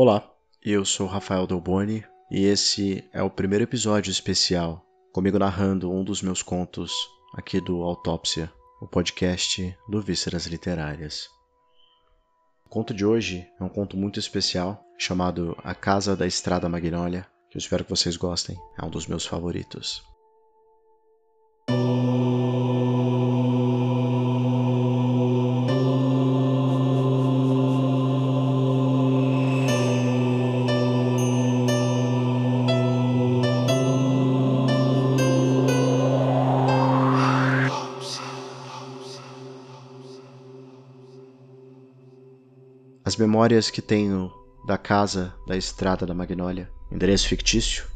Olá, eu sou Rafael Delboni e esse é o primeiro episódio especial, comigo narrando um dos meus contos aqui do Autópsia, o podcast do Vísceras Literárias. O conto de hoje é um conto muito especial chamado A Casa da Estrada Magnólia, que eu espero que vocês gostem, é um dos meus favoritos. As memórias que tenho da casa da Estrada da Magnólia, endereço fictício,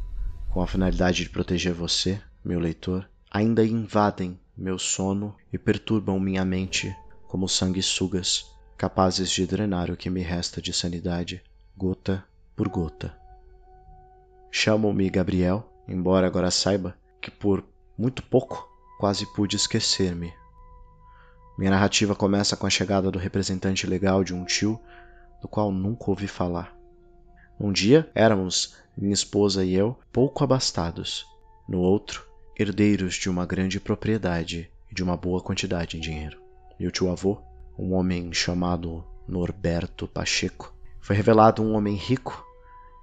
com a finalidade de proteger você, meu leitor, ainda invadem meu sono e perturbam minha mente como sanguessugas, capazes de drenar o que me resta de sanidade, gota por gota. Chamo-me Gabriel, embora agora saiba que por muito pouco quase pude esquecer-me. Minha narrativa começa com a chegada do representante legal de um tio do qual nunca ouvi falar. Um dia éramos, minha esposa e eu, pouco abastados. No outro, herdeiros de uma grande propriedade e de uma boa quantidade em dinheiro. Meu tio-avô, um homem chamado Norberto Pacheco, foi revelado um homem rico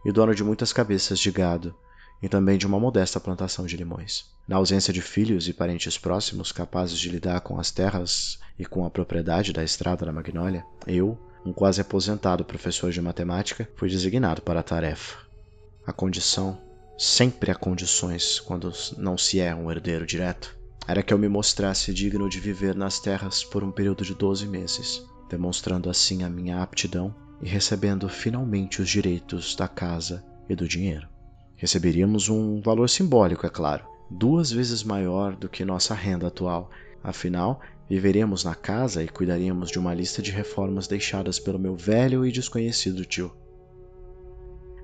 e dono de muitas cabeças de gado e também de uma modesta plantação de limões. Na ausência de filhos e parentes próximos capazes de lidar com as terras e com a propriedade da estrada da Magnólia, eu, um quase aposentado professor de matemática, foi designado para a tarefa. A condição, sempre há condições quando não se é um herdeiro direto, era que eu me mostrasse digno de viver nas terras por um período de 12 meses, demonstrando assim a minha aptidão e recebendo finalmente os direitos da casa e do dinheiro. Receberíamos um valor simbólico, é claro, duas vezes maior do que nossa renda atual. Afinal, Viveríamos na casa e cuidaríamos de uma lista de reformas deixadas pelo meu velho e desconhecido tio.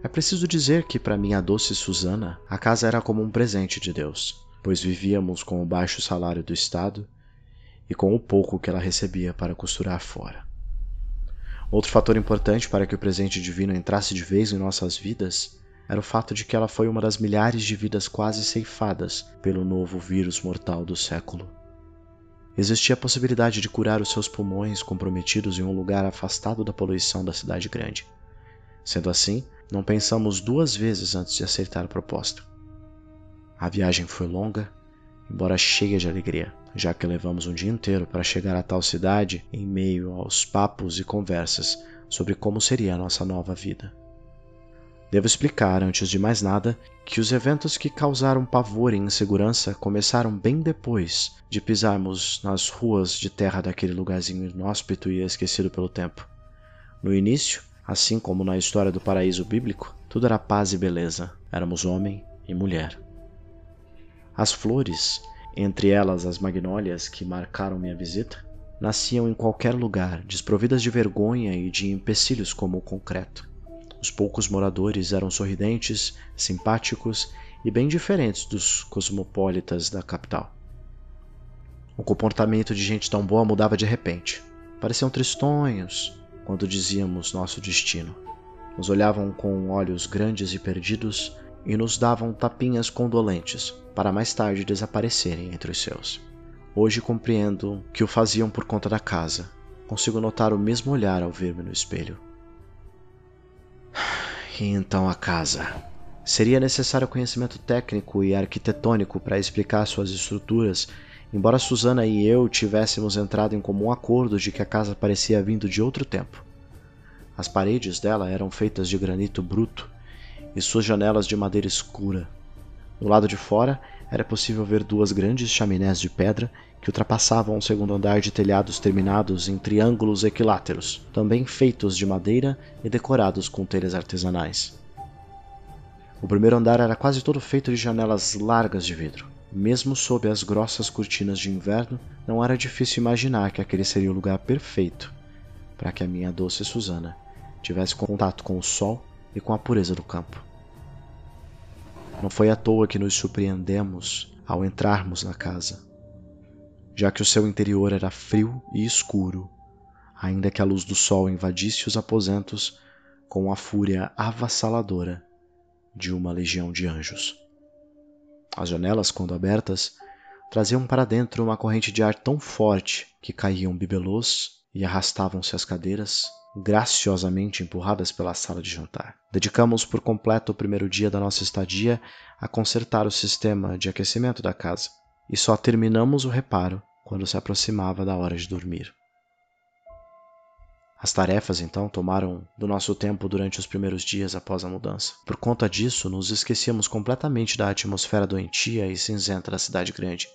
É preciso dizer que, para minha doce Susana, a casa era como um presente de Deus, pois vivíamos com o baixo salário do Estado e com o pouco que ela recebia para costurar fora. Outro fator importante para que o presente divino entrasse de vez em nossas vidas era o fato de que ela foi uma das milhares de vidas quase ceifadas pelo novo vírus mortal do século existia a possibilidade de curar os seus pulmões comprometidos em um lugar afastado da poluição da cidade grande. Sendo assim, não pensamos duas vezes antes de aceitar a proposta. A viagem foi longa, embora cheia de alegria, já que levamos um dia inteiro para chegar a tal cidade em meio aos papos e conversas sobre como seria a nossa nova vida. Devo explicar, antes de mais nada, que os eventos que causaram pavor e insegurança começaram bem depois de pisarmos nas ruas de terra daquele lugarzinho inóspito e esquecido pelo tempo. No início, assim como na história do paraíso bíblico, tudo era paz e beleza. Éramos homem e mulher. As flores, entre elas as magnólias que marcaram minha visita, nasciam em qualquer lugar, desprovidas de vergonha e de empecilhos como o concreto. Os poucos moradores eram sorridentes, simpáticos e bem diferentes dos cosmopolitas da capital. O comportamento de gente tão boa mudava de repente. Pareciam tristonhos quando dizíamos nosso destino. Nos olhavam com olhos grandes e perdidos e nos davam tapinhas condolentes para mais tarde desaparecerem entre os seus. Hoje compreendo que o faziam por conta da casa. Consigo notar o mesmo olhar ao ver-me no espelho. E então a casa. Seria necessário conhecimento técnico e arquitetônico para explicar suas estruturas, embora Susana e eu tivéssemos entrado em comum acordo de que a casa parecia vindo de outro tempo. As paredes dela eram feitas de granito bruto e suas janelas de madeira escura. Do lado de fora era possível ver duas grandes chaminés de pedra que ultrapassavam o segundo andar de telhados terminados em triângulos equiláteros, também feitos de madeira e decorados com telhas artesanais. O primeiro andar era quase todo feito de janelas largas de vidro. Mesmo sob as grossas cortinas de inverno, não era difícil imaginar que aquele seria o lugar perfeito para que a minha doce Susana tivesse contato com o sol e com a pureza do campo. Não foi à toa que nos surpreendemos ao entrarmos na casa já que o seu interior era frio e escuro. Ainda que a luz do sol invadisse os aposentos, com a fúria avassaladora de uma legião de anjos. As janelas, quando abertas, traziam para dentro uma corrente de ar tão forte que caíam bibelôs e arrastavam-se as cadeiras, graciosamente empurradas pela sala de jantar. Dedicamos por completo o primeiro dia da nossa estadia a consertar o sistema de aquecimento da casa, e só terminamos o reparo quando se aproximava da hora de dormir. As tarefas, então, tomaram do nosso tempo durante os primeiros dias após a mudança. Por conta disso, nos esquecíamos completamente da atmosfera doentia e cinzenta da cidade grande.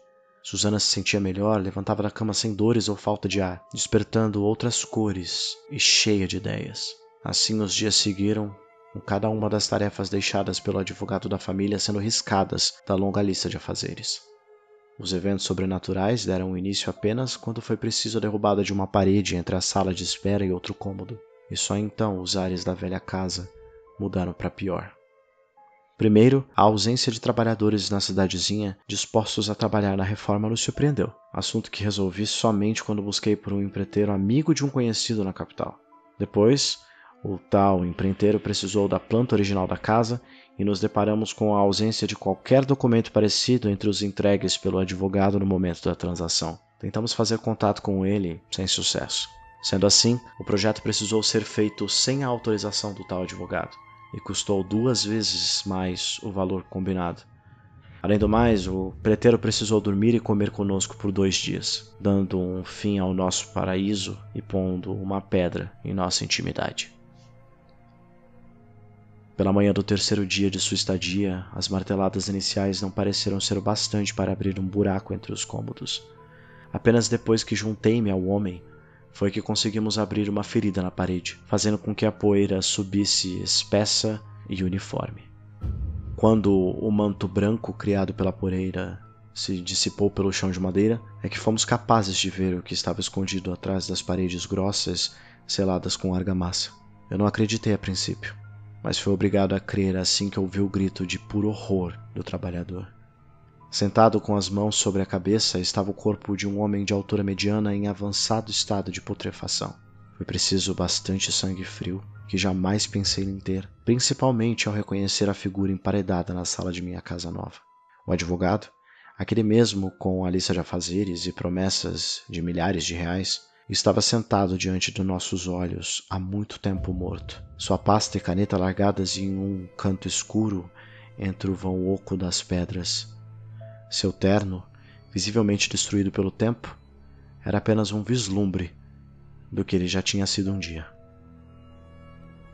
Susana se sentia melhor, levantava da cama sem dores ou falta de ar, despertando outras cores e cheia de ideias. Assim os dias seguiram, com cada uma das tarefas deixadas pelo advogado da família sendo riscadas da longa lista de afazeres. Os eventos sobrenaturais deram início apenas quando foi preciso a derrubada de uma parede entre a sala de espera e outro cômodo, e só então os ares da velha casa mudaram para pior. Primeiro, a ausência de trabalhadores na cidadezinha dispostos a trabalhar na reforma nos surpreendeu, assunto que resolvi somente quando busquei por um empreiteiro amigo de um conhecido na capital. Depois, o tal empreiteiro precisou da planta original da casa e nos deparamos com a ausência de qualquer documento parecido entre os entregues pelo advogado no momento da transação. Tentamos fazer contato com ele sem sucesso. Sendo assim, o projeto precisou ser feito sem a autorização do tal advogado e custou duas vezes mais o valor combinado. Além do mais, o preteiro precisou dormir e comer conosco por dois dias, dando um fim ao nosso paraíso e pondo uma pedra em nossa intimidade. Pela manhã do terceiro dia de sua estadia, as marteladas iniciais não pareceram ser o bastante para abrir um buraco entre os cômodos. Apenas depois que juntei-me ao homem, foi que conseguimos abrir uma ferida na parede, fazendo com que a poeira subisse espessa e uniforme. Quando o manto branco criado pela poeira se dissipou pelo chão de madeira, é que fomos capazes de ver o que estava escondido atrás das paredes grossas seladas com argamassa. Eu não acreditei a princípio mas foi obrigado a crer assim que ouviu o grito de puro horror do trabalhador. Sentado com as mãos sobre a cabeça estava o corpo de um homem de altura mediana em avançado estado de putrefação. Foi preciso bastante sangue frio, que jamais pensei em ter, principalmente ao reconhecer a figura emparedada na sala de minha casa nova. O advogado, aquele mesmo com a lista de afazeres e promessas de milhares de reais, Estava sentado diante de nossos olhos, há muito tempo morto. Sua pasta e caneta largadas em um canto escuro entre o vão oco das pedras. Seu terno, visivelmente destruído pelo tempo, era apenas um vislumbre do que ele já tinha sido um dia.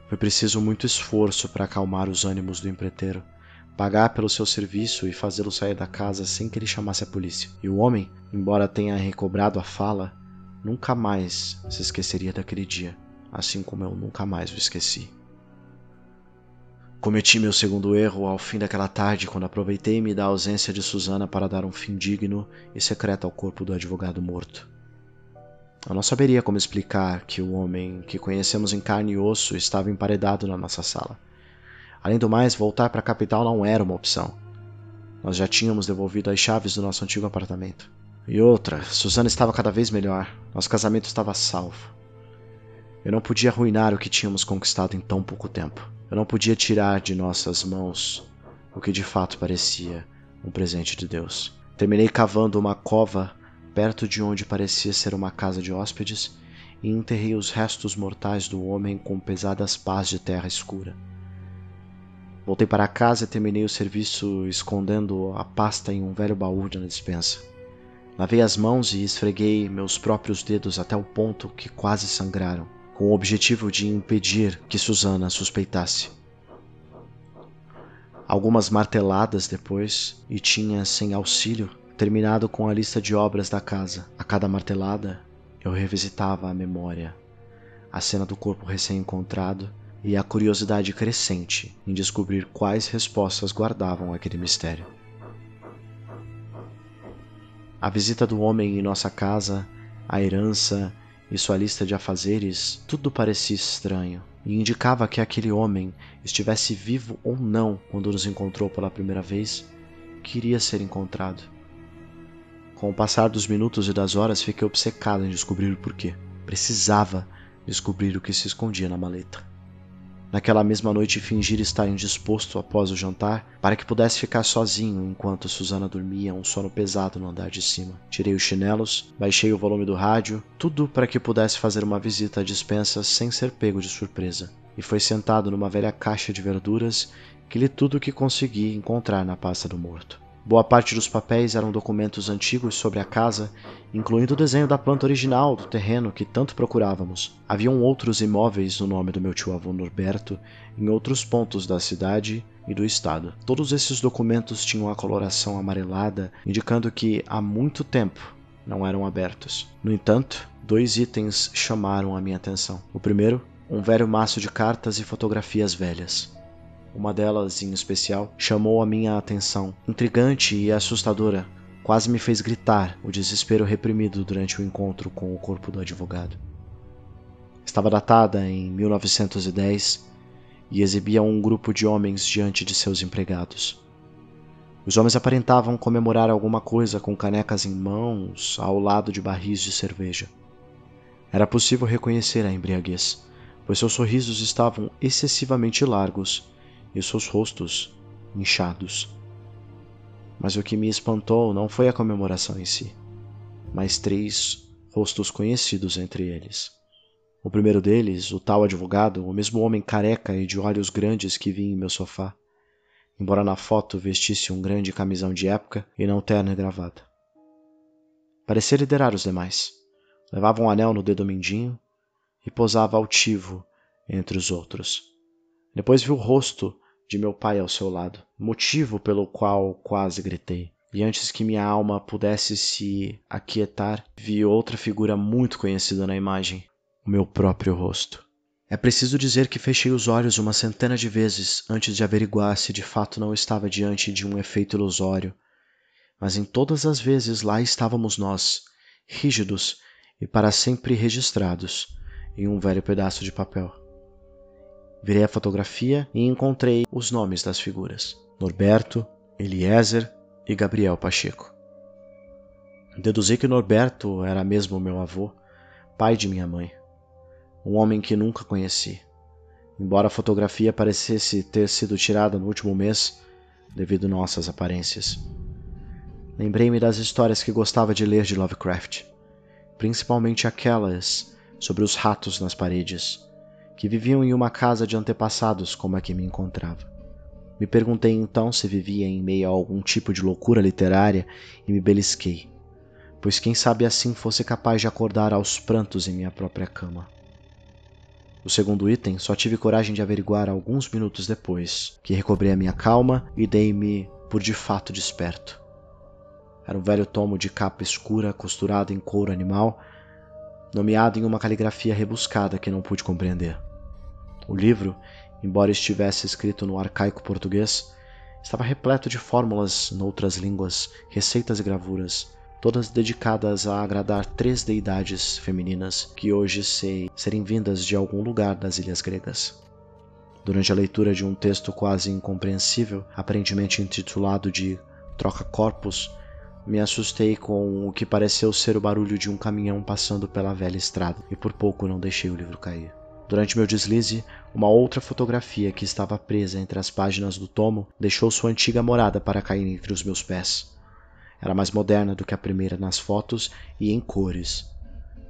Foi preciso muito esforço para acalmar os ânimos do empreiteiro, pagar pelo seu serviço e fazê-lo sair da casa sem que ele chamasse a polícia. E o homem, embora tenha recobrado a fala, nunca mais se esqueceria daquele dia, assim como eu nunca mais o esqueci. Cometi meu segundo erro ao fim daquela tarde, quando aproveitei-me da ausência de Susana para dar um fim digno e secreto ao corpo do advogado morto. Eu não saberia como explicar que o homem que conhecemos em carne e osso estava emparedado na nossa sala. Além do mais, voltar para a capital não era uma opção. Nós já tínhamos devolvido as chaves do nosso antigo apartamento. E outra, Susana estava cada vez melhor. Nosso casamento estava salvo. Eu não podia arruinar o que tínhamos conquistado em tão pouco tempo. Eu não podia tirar de nossas mãos o que de fato parecia um presente de Deus. Terminei cavando uma cova perto de onde parecia ser uma casa de hóspedes e enterrei os restos mortais do homem com pesadas pás de terra escura. Voltei para casa e terminei o serviço escondendo a pasta em um velho baú na despensa. Lavei as mãos e esfreguei meus próprios dedos até o ponto que quase sangraram, com o objetivo de impedir que Susana suspeitasse. Algumas marteladas depois, e tinha, sem auxílio, terminado com a lista de obras da casa. A cada martelada, eu revisitava a memória, a cena do corpo recém-encontrado e a curiosidade crescente em descobrir quais respostas guardavam aquele mistério. A visita do homem em nossa casa, a herança e sua lista de afazeres, tudo parecia estranho e indicava que aquele homem, estivesse vivo ou não quando nos encontrou pela primeira vez, queria ser encontrado. Com o passar dos minutos e das horas, fiquei obcecado em descobrir o porquê. Precisava descobrir o que se escondia na maleta. Naquela mesma noite fingir estar indisposto após o jantar para que pudesse ficar sozinho enquanto Susana dormia um sono pesado no andar de cima. Tirei os chinelos, baixei o volume do rádio, tudo para que pudesse fazer uma visita à dispensa sem ser pego de surpresa. E foi sentado numa velha caixa de verduras que li tudo o que consegui encontrar na pasta do morto. Boa parte dos papéis eram documentos antigos sobre a casa, incluindo o desenho da planta original do terreno que tanto procurávamos. Haviam outros imóveis no nome do meu tio-avô Norberto em outros pontos da cidade e do estado. Todos esses documentos tinham a coloração amarelada, indicando que há muito tempo não eram abertos. No entanto, dois itens chamaram a minha atenção. O primeiro, um velho maço de cartas e fotografias velhas. Uma delas, em especial, chamou a minha atenção. Intrigante e assustadora, quase me fez gritar o desespero reprimido durante o encontro com o corpo do advogado. Estava datada em 1910 e exibia um grupo de homens diante de seus empregados. Os homens aparentavam comemorar alguma coisa com canecas em mãos ao lado de barris de cerveja. Era possível reconhecer a embriaguez, pois seus sorrisos estavam excessivamente largos e seus rostos inchados. Mas o que me espantou não foi a comemoração em si, mas três rostos conhecidos entre eles. O primeiro deles, o tal advogado, o mesmo homem careca e de olhos grandes que vi em meu sofá, embora na foto vestisse um grande camisão de época e não terno e gravata. Parecia liderar os demais. Levava um anel no dedo mindinho e posava altivo entre os outros. Depois vi o rosto de meu pai ao seu lado, motivo pelo qual quase gritei. E antes que minha alma pudesse se aquietar, vi outra figura muito conhecida na imagem, o meu próprio rosto. É preciso dizer que fechei os olhos uma centena de vezes antes de averiguar se de fato não estava diante de um efeito ilusório. Mas em todas as vezes lá estávamos nós, rígidos e para sempre registrados em um velho pedaço de papel. Virei a fotografia e encontrei os nomes das figuras: Norberto, Eliezer e Gabriel Pacheco. Deduzi que Norberto era mesmo meu avô, pai de minha mãe, um homem que nunca conheci. Embora a fotografia parecesse ter sido tirada no último mês, devido nossas aparências. Lembrei-me das histórias que gostava de ler de Lovecraft, principalmente aquelas sobre os ratos nas paredes que viviam em uma casa de antepassados como a que me encontrava. Me perguntei então se vivia em meio a algum tipo de loucura literária e me belisquei, pois quem sabe assim fosse capaz de acordar aos prantos em minha própria cama. O segundo item só tive coragem de averiguar alguns minutos depois, que recobrei a minha calma e dei-me por de fato desperto. Era um velho tomo de capa escura costurado em couro animal, nomeado em uma caligrafia rebuscada que não pude compreender. O livro, embora estivesse escrito no arcaico português, estava repleto de fórmulas noutras línguas, receitas e gravuras, todas dedicadas a agradar três deidades femininas que hoje sei serem vindas de algum lugar das ilhas gregas. Durante a leitura de um texto quase incompreensível, aparentemente intitulado de Troca Corpos, me assustei com o que pareceu ser o barulho de um caminhão passando pela velha estrada e por pouco não deixei o livro cair. Durante meu deslize, uma outra fotografia que estava presa entre as páginas do tomo deixou sua antiga morada para cair entre os meus pés. Era mais moderna do que a primeira nas fotos e em cores,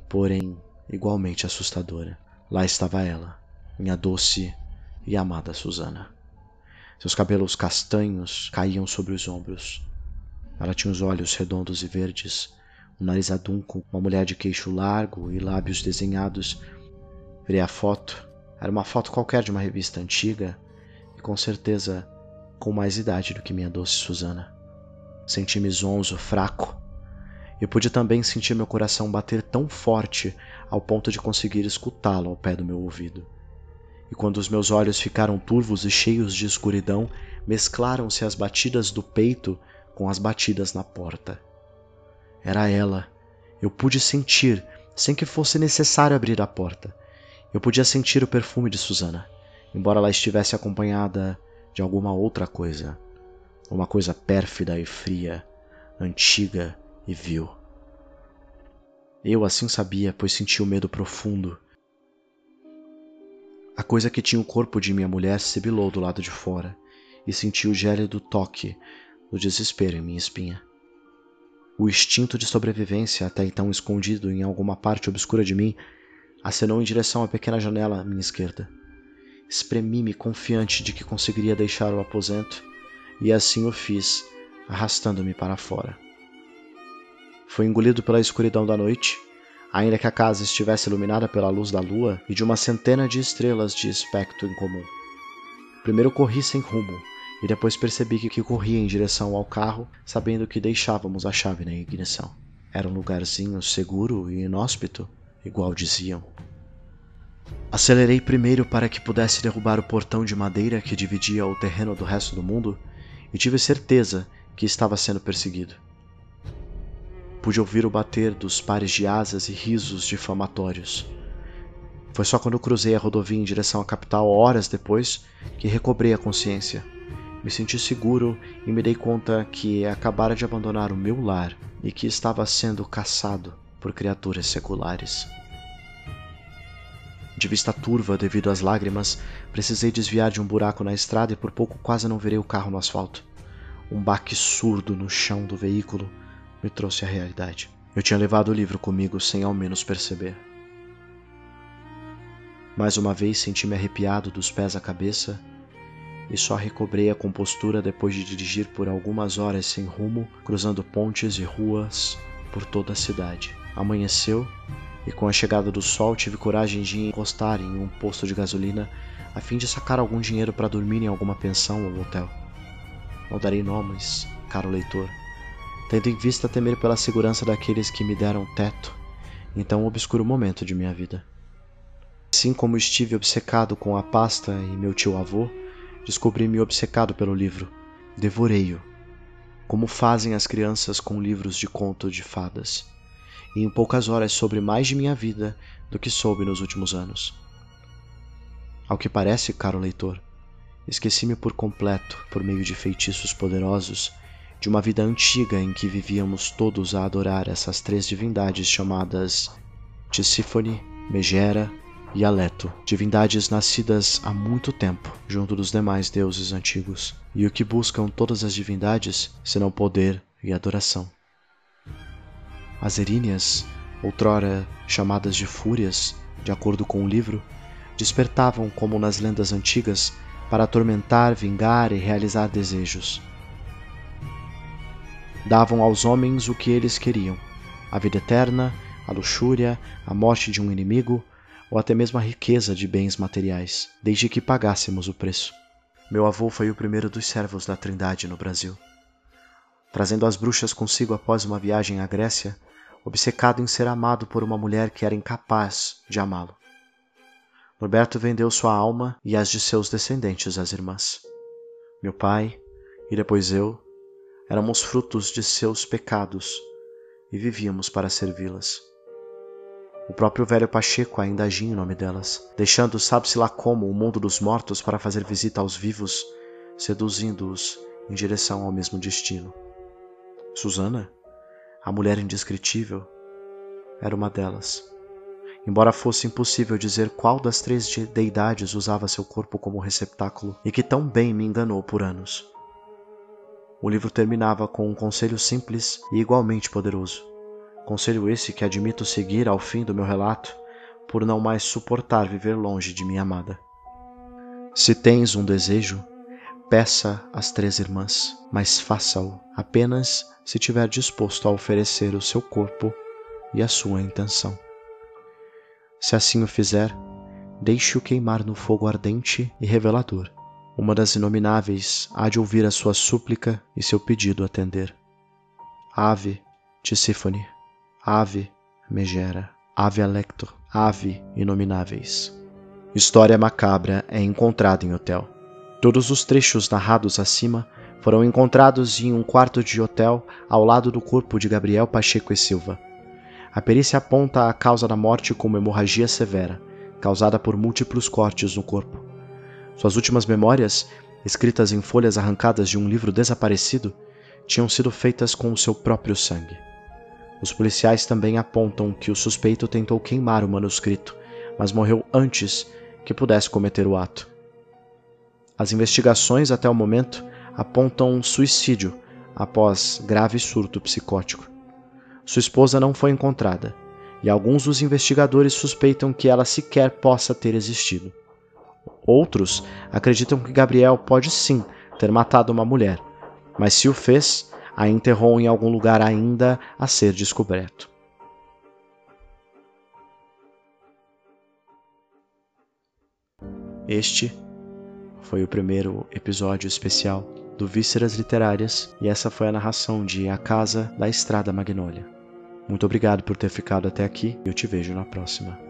porém igualmente assustadora. Lá estava ela, minha doce e amada Susana. Seus cabelos castanhos caíam sobre os ombros. Ela tinha os olhos redondos e verdes, um nariz adunco, uma mulher de queixo largo e lábios desenhados Virei a foto. Era uma foto qualquer de uma revista antiga e com certeza com mais idade do que minha doce Susana. Senti-me zonzo, fraco. E pude também sentir meu coração bater tão forte ao ponto de conseguir escutá-lo ao pé do meu ouvido. E quando os meus olhos ficaram turvos e cheios de escuridão, mesclaram-se as batidas do peito com as batidas na porta. Era ela. Eu pude sentir, sem que fosse necessário abrir a porta. Eu podia sentir o perfume de Susana, embora ela estivesse acompanhada de alguma outra coisa. Uma coisa pérfida e fria, antiga e vil. Eu assim sabia, pois sentia o medo profundo. A coisa que tinha o corpo de minha mulher sibilou do lado de fora e senti o gélido toque do desespero em minha espinha. O instinto de sobrevivência, até então escondido em alguma parte obscura de mim, acenou em direção à pequena janela à minha esquerda. Espremi-me confiante de que conseguiria deixar o aposento, e assim o fiz, arrastando-me para fora. Fui engolido pela escuridão da noite ainda que a casa estivesse iluminada pela luz da lua e de uma centena de estrelas de espectro incomum. Primeiro corri sem rumo, e depois percebi que corria em direção ao carro, sabendo que deixávamos a chave na ignição. Era um lugarzinho seguro e inóspito, igual diziam. Acelerei primeiro para que pudesse derrubar o portão de madeira que dividia o terreno do resto do mundo e tive certeza que estava sendo perseguido. Pude ouvir o bater dos pares de asas e risos difamatórios. Foi só quando cruzei a rodovia em direção à capital, horas depois, que recobrei a consciência. Me senti seguro e me dei conta que acabara de abandonar o meu lar e que estava sendo caçado por criaturas seculares. De vista turva devido às lágrimas, precisei desviar de um buraco na estrada e por pouco quase não virei o carro no asfalto. Um baque surdo no chão do veículo me trouxe à realidade. Eu tinha levado o livro comigo sem ao menos perceber. Mais uma vez senti-me arrepiado dos pés à cabeça e só recobrei a compostura depois de dirigir por algumas horas sem rumo, cruzando pontes e ruas por toda a cidade. Amanheceu e com a chegada do sol tive coragem de encostar em um posto de gasolina a fim de sacar algum dinheiro para dormir em alguma pensão ou hotel. Não darei nomes, caro leitor, tendo em vista temer pela segurança daqueles que me deram teto em tão obscuro momento de minha vida. Assim como estive obcecado com a pasta e meu tio-avô, descobri-me obcecado pelo livro. Devorei-o, como fazem as crianças com livros de conto de fadas, e em poucas horas soube mais de minha vida do que soube nos últimos anos. Ao que parece, caro leitor, esqueci-me por completo, por meio de feitiços poderosos, de uma vida antiga em que vivíamos todos a adorar essas três divindades chamadas Tisífone, Megera e Aleto, divindades nascidas há muito tempo junto dos demais deuses antigos, e o que buscam todas as divindades senão poder e adoração. As Eríneas, outrora chamadas de Fúrias, de acordo com o livro, despertavam como nas lendas antigas para atormentar, vingar e realizar desejos davam aos homens o que eles queriam: a vida eterna, a luxúria, a morte de um inimigo ou até mesmo a riqueza de bens materiais, desde que pagássemos o preço. Meu avô foi o primeiro dos servos da Trindade no Brasil. Trazendo as bruxas consigo após uma viagem à Grécia, obcecado em ser amado por uma mulher que era incapaz de amá-lo. Norberto vendeu sua alma e as de seus descendentes às irmãs. Meu pai, e depois eu, Éramos frutos de seus pecados e vivíamos para servi-las. O próprio velho Pacheco ainda agia em nome delas, deixando sabe-se lá como o mundo dos mortos para fazer visita aos vivos, seduzindo-os em direção ao mesmo destino. Susana, a mulher indescritível, era uma delas. Embora fosse impossível dizer qual das três deidades usava seu corpo como receptáculo e que tão bem me enganou por anos. O livro terminava com um conselho simples e igualmente poderoso. Conselho esse que admito seguir ao fim do meu relato, por não mais suportar viver longe de minha amada. Se tens um desejo, peça às três irmãs, mas faça-o apenas se tiver disposto a oferecer o seu corpo e a sua intenção. Se assim o fizer, deixe-o queimar no fogo ardente e revelador uma das inomináveis há de ouvir a sua súplica e seu pedido atender. Ave, Tisífone, Ave, Megera, Ave Alector, Ave, inomináveis. História macabra é encontrada em hotel. Todos os trechos narrados acima foram encontrados em um quarto de hotel ao lado do corpo de Gabriel Pacheco e Silva. A perícia aponta a causa da morte como hemorragia severa, causada por múltiplos cortes no corpo. Suas últimas memórias, escritas em folhas arrancadas de um livro desaparecido, tinham sido feitas com o seu próprio sangue. Os policiais também apontam que o suspeito tentou queimar o manuscrito, mas morreu antes que pudesse cometer o ato. As investigações até o momento apontam um suicídio após grave surto psicótico. Sua esposa não foi encontrada e alguns dos investigadores suspeitam que ela sequer possa ter existido. Outros acreditam que Gabriel pode sim ter matado uma mulher, mas se o fez, a enterrou em algum lugar ainda a ser descoberto. Este foi o primeiro episódio especial do Vísceras Literárias e essa foi a narração de A Casa da Estrada Magnólia. Muito obrigado por ter ficado até aqui e eu te vejo na próxima.